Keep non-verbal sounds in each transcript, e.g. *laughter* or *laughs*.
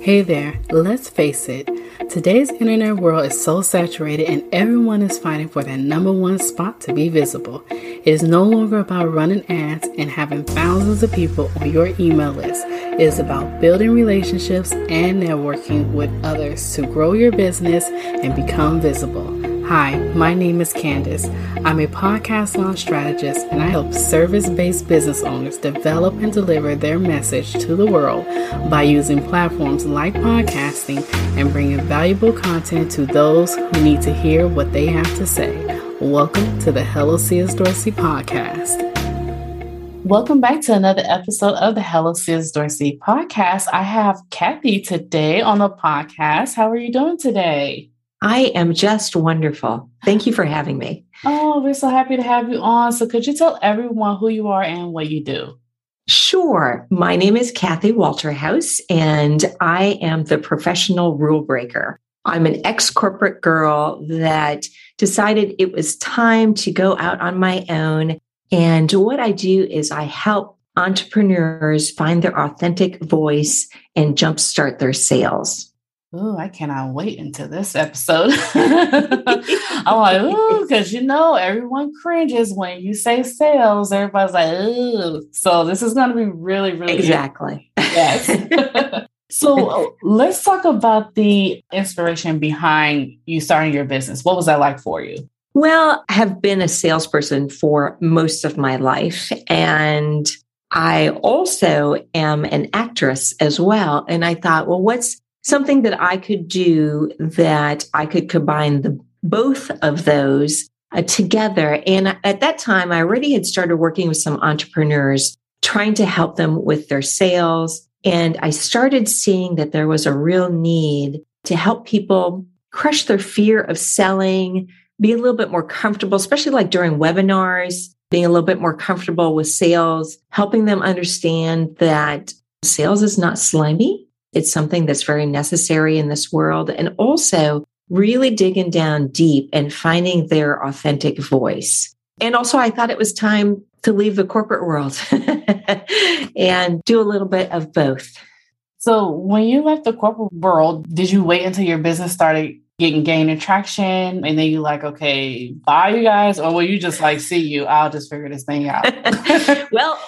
Hey there, let's face it, today's internet world is so saturated and everyone is fighting for that number one spot to be visible. It is no longer about running ads and having thousands of people on your email list. It is about building relationships and networking with others to grow your business and become visible. Hi, my name is Candace. I'm a podcast launch strategist and I help service based business owners develop and deliver their message to the world by using platforms like podcasting and bringing valuable content to those who need to hear what they have to say. Welcome to the Hello Cs Dorsey podcast. Welcome back to another episode of the Hello Cs Dorsey podcast. I have Kathy today on the podcast. How are you doing today? I am just wonderful. Thank you for having me. Oh, we're so happy to have you on. So, could you tell everyone who you are and what you do? Sure. My name is Kathy Walterhouse, and I am the professional rule breaker. I'm an ex corporate girl that decided it was time to go out on my own. And what I do is I help entrepreneurs find their authentic voice and jumpstart their sales. Oh, I cannot wait until this episode. *laughs* I'm like, oh, because you know, everyone cringes when you say sales. Everybody's like, oh. So this is going to be really, really exactly. Yes. *laughs* so let's talk about the inspiration behind you starting your business. What was that like for you? Well, I have been a salesperson for most of my life. And I also am an actress as well. And I thought, well, what's something that I could do that I could combine the both of those uh, together. And at that time, I already had started working with some entrepreneurs, trying to help them with their sales. And I started seeing that there was a real need to help people crush their fear of selling, be a little bit more comfortable, especially like during webinars, being a little bit more comfortable with sales, helping them understand that sales is not slimy. It's something that's very necessary in this world. And also really digging down deep and finding their authentic voice. And also, I thought it was time to leave the corporate world *laughs* and do a little bit of both. So, when you left the corporate world, did you wait until your business started getting gaining traction and then you like okay bye you guys or will you just like see you i'll just figure this thing out *laughs* well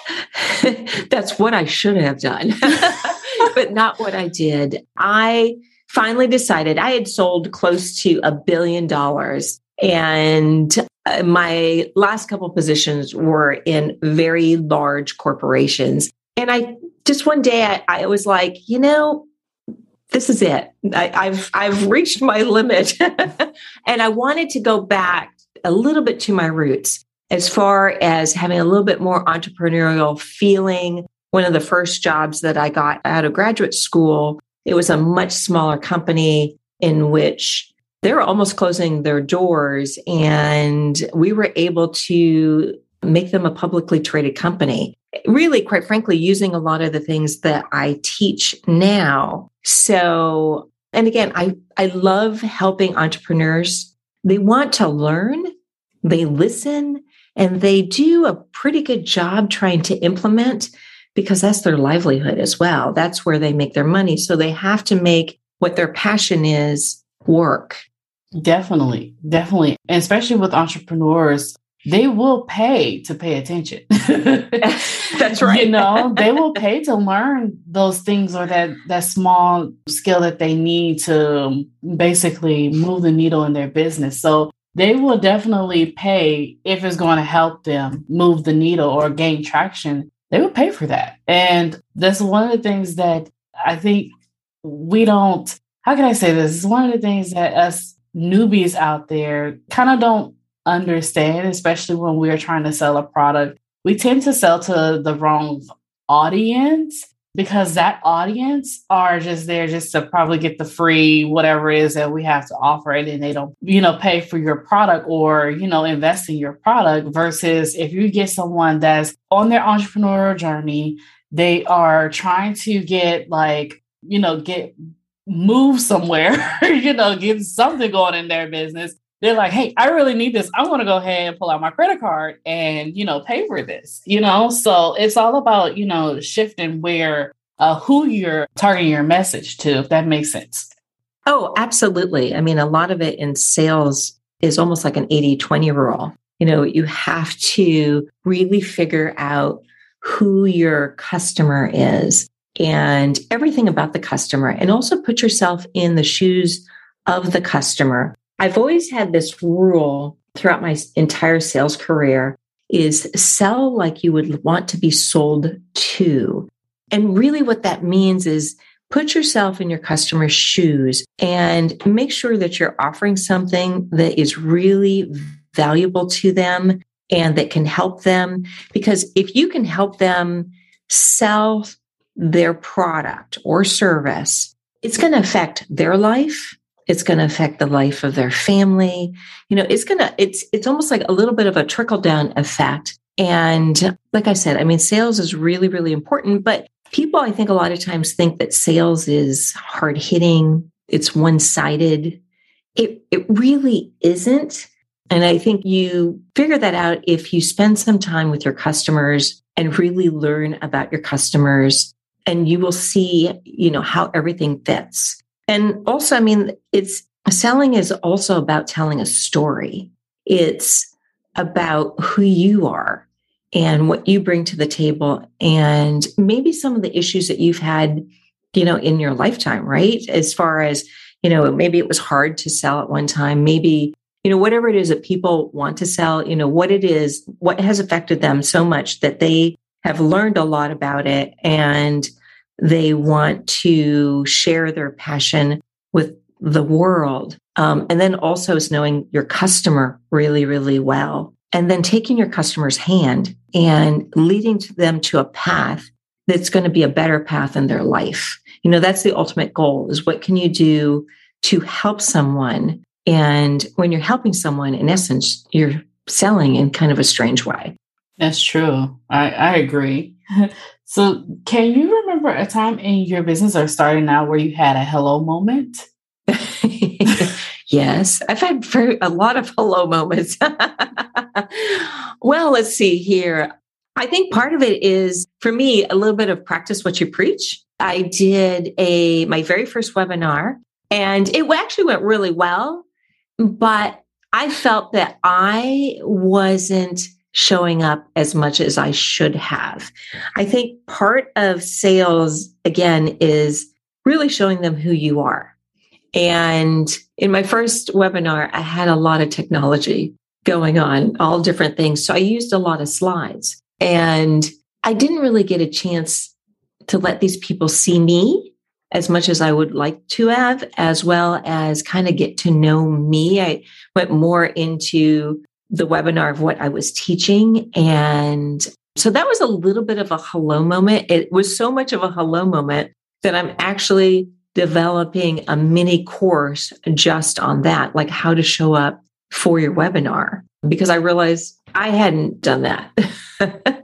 *laughs* that's what i should have done *laughs* but not what I did. I finally decided I had sold close to a billion dollars and uh, my last couple positions were in very large corporations. And I just one day I, I was like, you know, this is it. I, I've I've reached my limit. *laughs* and I wanted to go back a little bit to my roots as far as having a little bit more entrepreneurial feeling, one of the first jobs that I got out of graduate school, it was a much smaller company in which they were almost closing their doors. And we were able to make them a publicly traded company. Really, quite frankly, using a lot of the things that I teach now. So, and again, I, I love helping entrepreneurs. They want to learn, they listen, and they do a pretty good job trying to implement because that's their livelihood as well. That's where they make their money. So they have to make what their passion is work. Definitely. Definitely. And especially with entrepreneurs, they will pay to pay attention. *laughs* That's right. you know, they will *laughs* pay to learn those things or that that small skill that they need to basically move the needle in their business. So they will definitely pay if it's going to help them move the needle or gain traction they would pay for that. And that's one of the things that I think we don't, how can I say this? It's one of the things that us newbies out there kind of don't understand, especially when we're trying to sell a product. We tend to sell to the wrong audience because that audience are just there just to probably get the free whatever it is that we have to offer and they don't you know pay for your product or you know invest in your product versus if you get someone that's on their entrepreneurial journey they are trying to get like you know get move somewhere *laughs* you know get something going in their business they're like, hey, I really need this. I want to go ahead and pull out my credit card and, you know, pay for this, you know? So it's all about, you know, shifting where uh, who you're targeting your message to, if that makes sense. Oh, absolutely. I mean, a lot of it in sales is almost like an 80 20 rule. You know, you have to really figure out who your customer is and everything about the customer, and also put yourself in the shoes of the customer. I've always had this rule throughout my entire sales career is sell like you would want to be sold to. And really what that means is put yourself in your customer's shoes and make sure that you're offering something that is really valuable to them and that can help them. Because if you can help them sell their product or service, it's going to affect their life. It's going to affect the life of their family. You know, it's going to, it's, it's almost like a little bit of a trickle down effect. And like I said, I mean, sales is really, really important, but people, I think a lot of times think that sales is hard hitting. It's one sided. It, it really isn't. And I think you figure that out if you spend some time with your customers and really learn about your customers and you will see, you know, how everything fits. And also, I mean, it's selling is also about telling a story. It's about who you are and what you bring to the table and maybe some of the issues that you've had, you know, in your lifetime, right? As far as, you know, maybe it was hard to sell at one time, maybe you know, whatever it is that people want to sell, you know, what it is, what has affected them so much that they have learned a lot about it and they want to share their passion with the world. Um, and then also is knowing your customer really, really well. And then taking your customer's hand and leading them to a path that's going to be a better path in their life. You know, that's the ultimate goal is what can you do to help someone and when you're helping someone, in essence, you're selling in kind of a strange way. That's true. I, I agree. *laughs* so, can you remember a time in your business or starting out where you had a hello moment? *laughs* yes, I've had a lot of hello moments. *laughs* well, let's see here. I think part of it is for me a little bit of practice what you preach. I did a my very first webinar and it actually went really well. But I felt that I wasn't showing up as much as I should have. I think part of sales, again, is really showing them who you are. And in my first webinar, I had a lot of technology going on, all different things. So I used a lot of slides and I didn't really get a chance to let these people see me as much as I would like to have, as well as kind of get to know me. I went more into the webinar of what I was teaching. And so that was a little bit of a hello moment. It was so much of a hello moment that I'm actually developing a mini course just on that, like how to show up for your webinar, because I realized I hadn't done that. *laughs*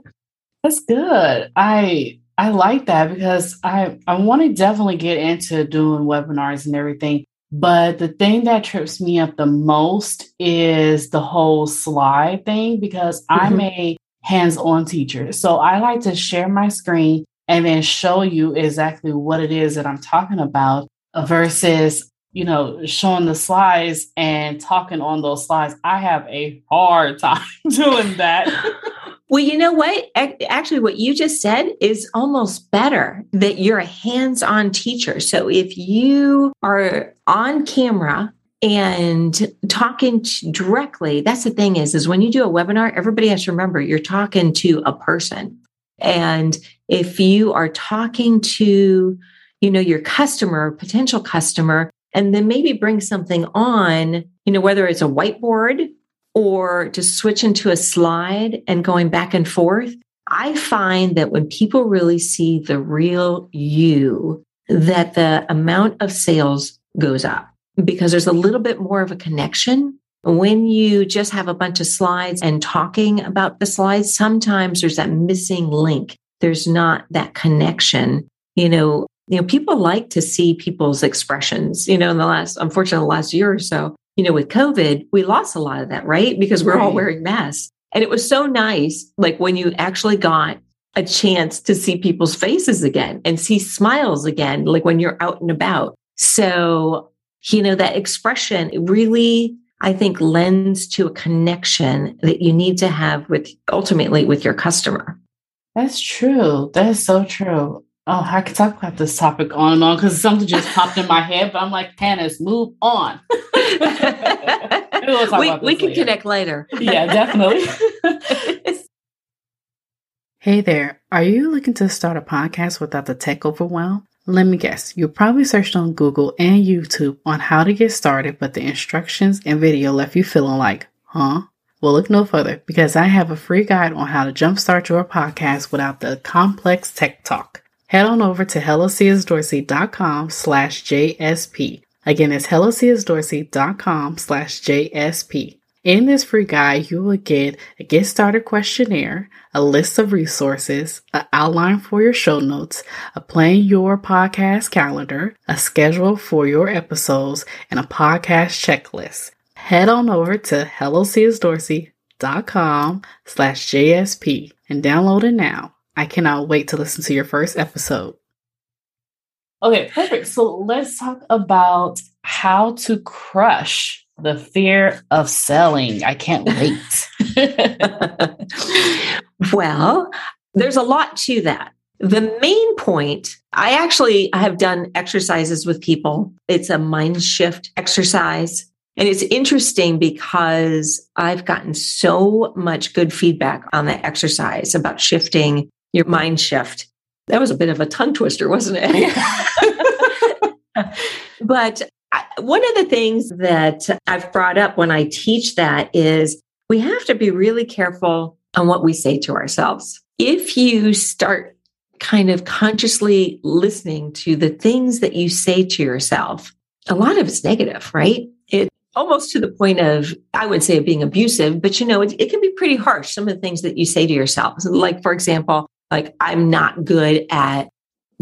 That's good. I I like that because I, I want to definitely get into doing webinars and everything. But the thing that trips me up the most is the whole slide thing because mm-hmm. I'm a hands on teacher. So I like to share my screen and then show you exactly what it is that I'm talking about versus, you know, showing the slides and talking on those slides. I have a hard *laughs* time doing that. *laughs* Well, you know what? Actually, what you just said is almost better that you're a hands on teacher. So if you are on camera and talking directly, that's the thing is, is when you do a webinar, everybody has to remember you're talking to a person. And if you are talking to, you know, your customer, potential customer, and then maybe bring something on, you know, whether it's a whiteboard or to switch into a slide and going back and forth, I find that when people really see the real you, that the amount of sales goes up because there's a little bit more of a connection. When you just have a bunch of slides and talking about the slides, sometimes there's that missing link. There's not that connection. You know, you know, people like to see people's expressions, you know, in the last, unfortunately, the last year or so, you know, with COVID, we lost a lot of that, right? Because we're right. all wearing masks. And it was so nice, like when you actually got a chance to see people's faces again and see smiles again, like when you're out and about. So, you know, that expression really, I think, lends to a connection that you need to have with ultimately with your customer. That's true. That is so true. Oh, I could talk about this topic on and on because something just popped in my head, but I'm like, Candace, move on. *laughs* *laughs* we'll we we can connect later. yeah, definitely. *laughs* hey there. Are you looking to start a podcast without the tech overwhelm? Let me guess, you probably searched on Google and YouTube on how to get started, but the instructions and video left you feeling like, huh? Well, look no further because I have a free guide on how to jumpstart your podcast without the complex tech talk head on over to hellocsdorsey.com slash JSP. Again, it's hellocsdorsey.com slash JSP. In this free guide, you will get a get started questionnaire, a list of resources, an outline for your show notes, a plan your podcast calendar, a schedule for your episodes, and a podcast checklist. Head on over to hellocsdorsey.com slash JSP and download it now. I cannot wait to listen to your first episode. Okay, perfect. So let's talk about how to crush the fear of selling. I can't wait. *laughs* *laughs* well, there's a lot to that. The main point, I actually have done exercises with people. It's a mind shift exercise. And it's interesting because I've gotten so much good feedback on the exercise about shifting your mind shift. That was a bit of a tongue twister, wasn't it? *laughs* but uh, one of the things that I've brought up when I teach that is we have to be really careful on what we say to ourselves. If you start kind of consciously listening to the things that you say to yourself, a lot of it's negative, right? It almost to the point of, I would say, being abusive, but you know, it, it can be pretty harsh. Some of the things that you say to yourself, like, for example, like I'm not good at,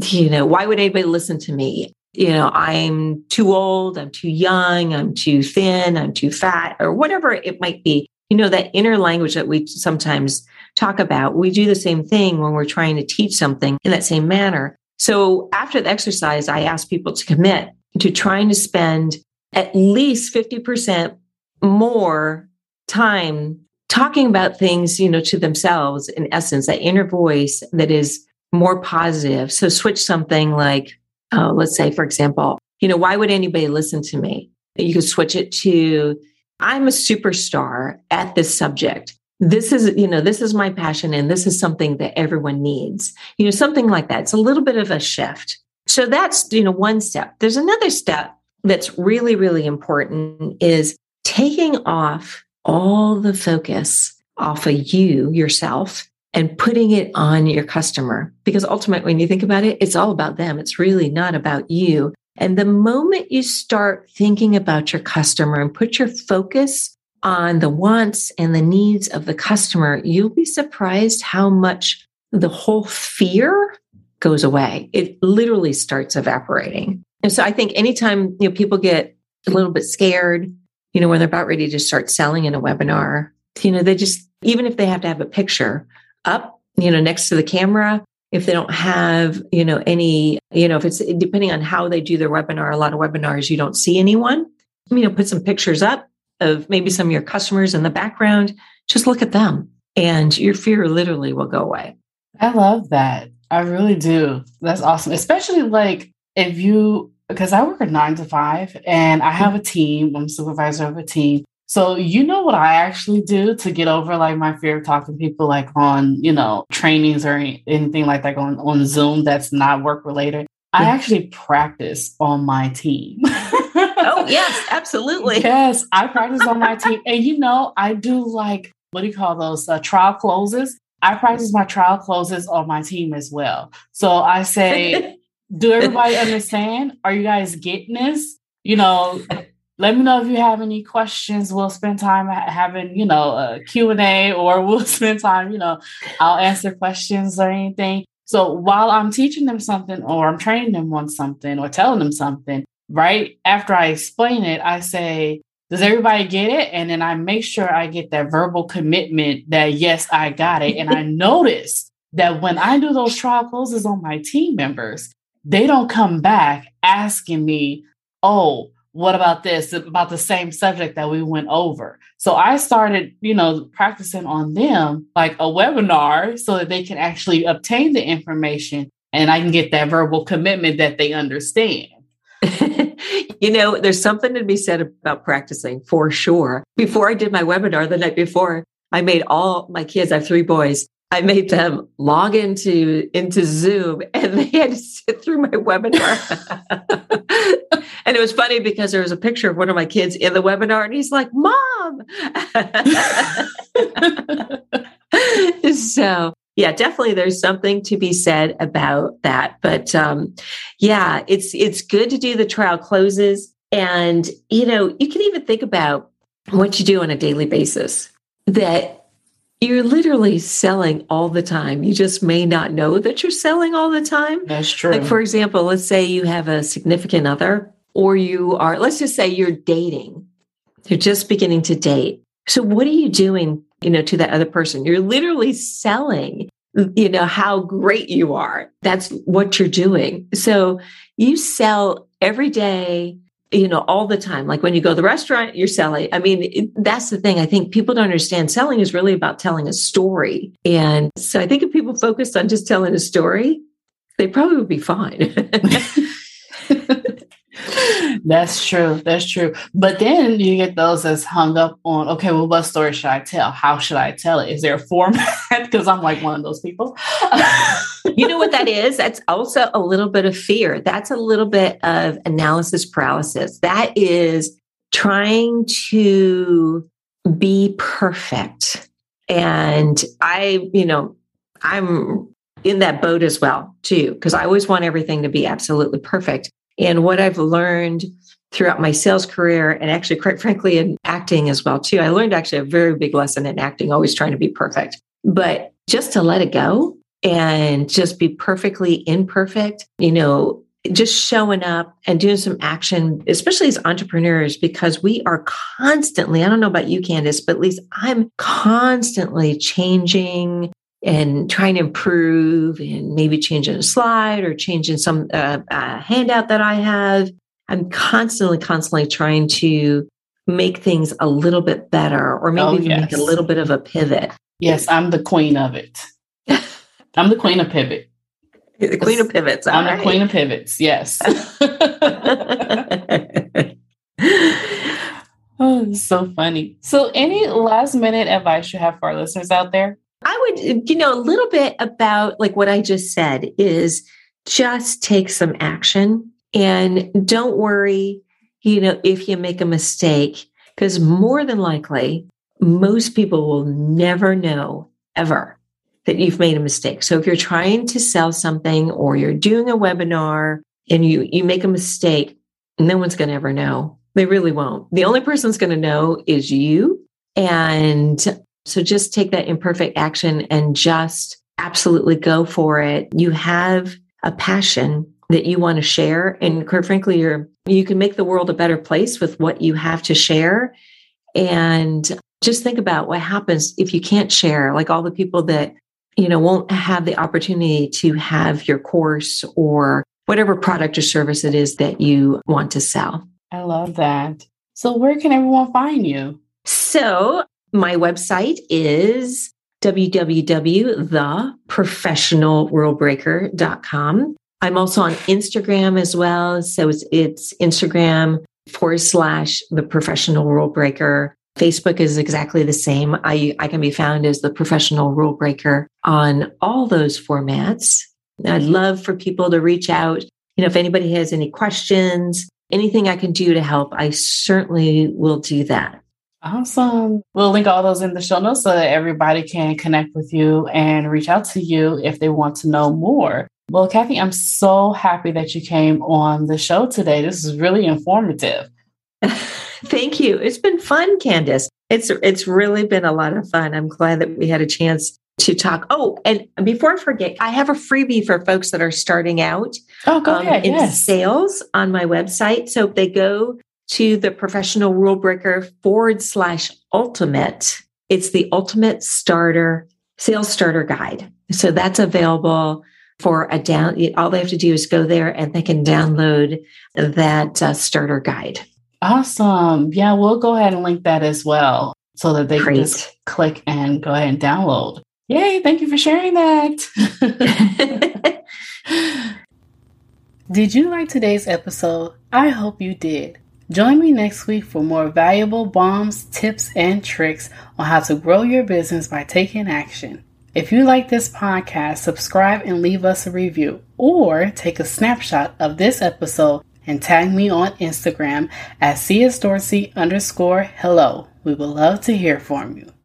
you know, why would anybody listen to me? You know, I'm too old, I'm too young, I'm too thin, I'm too fat, or whatever it might be. You know, that inner language that we sometimes talk about, we do the same thing when we're trying to teach something in that same manner. So after the exercise, I ask people to commit to trying to spend at least 50% more time talking about things, you know, to themselves in essence, that inner voice that is more positive. So switch something like, uh, let's say, for example, you know, why would anybody listen to me? You could switch it to, I'm a superstar at this subject. This is, you know, this is my passion and this is something that everyone needs. You know, something like that. It's a little bit of a shift. So that's, you know, one step. There's another step that's really, really important is taking off all the focus off of you yourself and putting it on your customer. Because ultimately, when you think about it, it's all about them. It's really not about you. And the moment you start thinking about your customer and put your focus on the wants and the needs of the customer, you'll be surprised how much the whole fear goes away. It literally starts evaporating. And so I think anytime you know people get a little bit scared you know, when they're about ready to start selling in a webinar, you know, they just, even if they have to have a picture up, you know, next to the camera, if they don't have, you know, any, you know, if it's depending on how they do their webinar, a lot of webinars, you don't see anyone, you know, put some pictures up of maybe some of your customers in the background. Just look at them and your fear literally will go away. I love that. I really do. That's awesome. Especially like if you because I work a nine to five and I have a team. I'm supervisor of a team. So you know what I actually do to get over like my fear of talking to people like on, you know, trainings or anything like that on, on Zoom that's not work related. I actually practice on my team. oh, *laughs* yes, absolutely. Yes, I *laughs* practice on my team. And you know, I do like, what do you call those? Uh, trial closes. I practice my trial closes on my team as well. So I say, *laughs* do everybody understand? Are you guys getting this? You know, let me know if you have any questions. We'll spend time having, you know, a Q&A or *laughs* we'll spend time, you know, I'll answer questions or anything. So while I'm teaching them something or I'm training them on something or telling them something, right after I explain it, I say, does everybody get it? And then I make sure I get that verbal commitment that yes, I got it. And I *laughs* notice that when I do those trial closes on my team members, they don't come back asking me, oh, what about this? about the same subject that we went over. So i started you know practicing on them like a webinar so that they can actually obtain the information and i can get that verbal commitment that they understand. *laughs* You know there's something to be said about practicing for sure. Before i did my webinar the night before i made all my kids i have three boys I made them log into into Zoom *laughs* and they had to sit through my webinar. *laughs* and it was funny because there was a picture of one of my kids in the webinar and he's like, "Mom." *laughs* so, yeah, definitely there's something to be said about that. But um, yeah, it's it's good to do the trial closes and you know, you can even think about what you do on a daily basis that you're literally selling all the time. You just may not know that you're selling all the time. That's true. Like, for example, let's say you have a significant other, or you are, let's just say you're dating, you're just beginning to date. So, what are you doing, you know, to that other person? You're literally selling, you know, how great you are. That's what you're doing. So, you sell every day you know, all the time. Like when you go to the restaurant, you're selling. I mean, it, that's the thing. I think people don't understand selling is really about telling a story. And so I think if people focused on just telling a story, they probably would be fine. *laughs* that's true. That's true. But then you get those that's hung up on, okay, well, what story should I tell? How should I tell it? Is there a format? *laughs* Because I'm like one of those people. you know what that is? That's also a little bit of fear. That's a little bit of analysis paralysis. That is trying to be perfect. And I, you know, I'm in that boat as well, too, because I always want everything to be absolutely perfect. And what I've learned throughout my sales career and actually quite frankly in acting as well too. I learned actually a very big lesson in acting always trying to be perfect. But just to let it go and just be perfectly imperfect you know just showing up and doing some action especially as entrepreneurs because we are constantly i don't know about you candace but at least i'm constantly changing and trying to improve and maybe changing a slide or changing some uh, uh, handout that I have. I'm constantly, constantly trying to make things a little bit better or maybe oh, yes. make a little bit of a pivot. Yes, I'm the queen of it. *laughs* I'm the queen of pivot. the queen of pivots. I'm right. the queen of pivots. Yes. *laughs* *laughs* oh, so funny. So, any last minute advice you have for our listeners out there? I would, you know, a little bit about like what I just said is just take some action and don't worry, you know, if you make a mistake, because more than likely, most people will never know ever that you've made a mistake. So if you're trying to sell something or you're doing a webinar and you you make a mistake, no one's going to ever know. They really won't. The only person that's going to know is you. And so just take that imperfect action and just absolutely go for it. You have a passion that you want to share. And quite frankly, you're, you can make the world a better place with what you have to share. And just think about what happens if you can't share, like all the people that, you know, won't have the opportunity to have your course or whatever product or service it is that you want to sell. I love that. So, where can everyone find you? So, my website is www.theprofessionalrulebreaker.com. I'm also on Instagram as well. So it's, it's Instagram forward slash the professional rule breaker. Facebook is exactly the same. I, I can be found as the professional rule breaker on all those formats. I'd love for people to reach out. You know, if anybody has any questions, anything I can do to help, I certainly will do that. Awesome. We'll link all those in the show notes so that everybody can connect with you and reach out to you if they want to know more. Well, Kathy, I'm so happy that you came on the show today. This is really informative. *laughs* Thank you. It's been fun, Candace. It's it's really been a lot of fun. I'm glad that we had a chance to talk. Oh, and before I forget, I have a freebie for folks that are starting out oh, go um, ahead. in yes. sales on my website. So if they go to the professional rule breaker forward slash ultimate. It's the ultimate starter sales starter guide. So that's available for a down. All they have to do is go there and they can download that uh, starter guide. Awesome. Yeah, we'll go ahead and link that as well so that they Great. can just click and go ahead and download. Yay, thank you for sharing that. *laughs* *laughs* did you like today's episode? I hope you did. Join me next week for more valuable bombs, tips, and tricks on how to grow your business by taking action. If you like this podcast, subscribe and leave us a review, or take a snapshot of this episode and tag me on Instagram at csdorsey underscore hello. We would love to hear from you.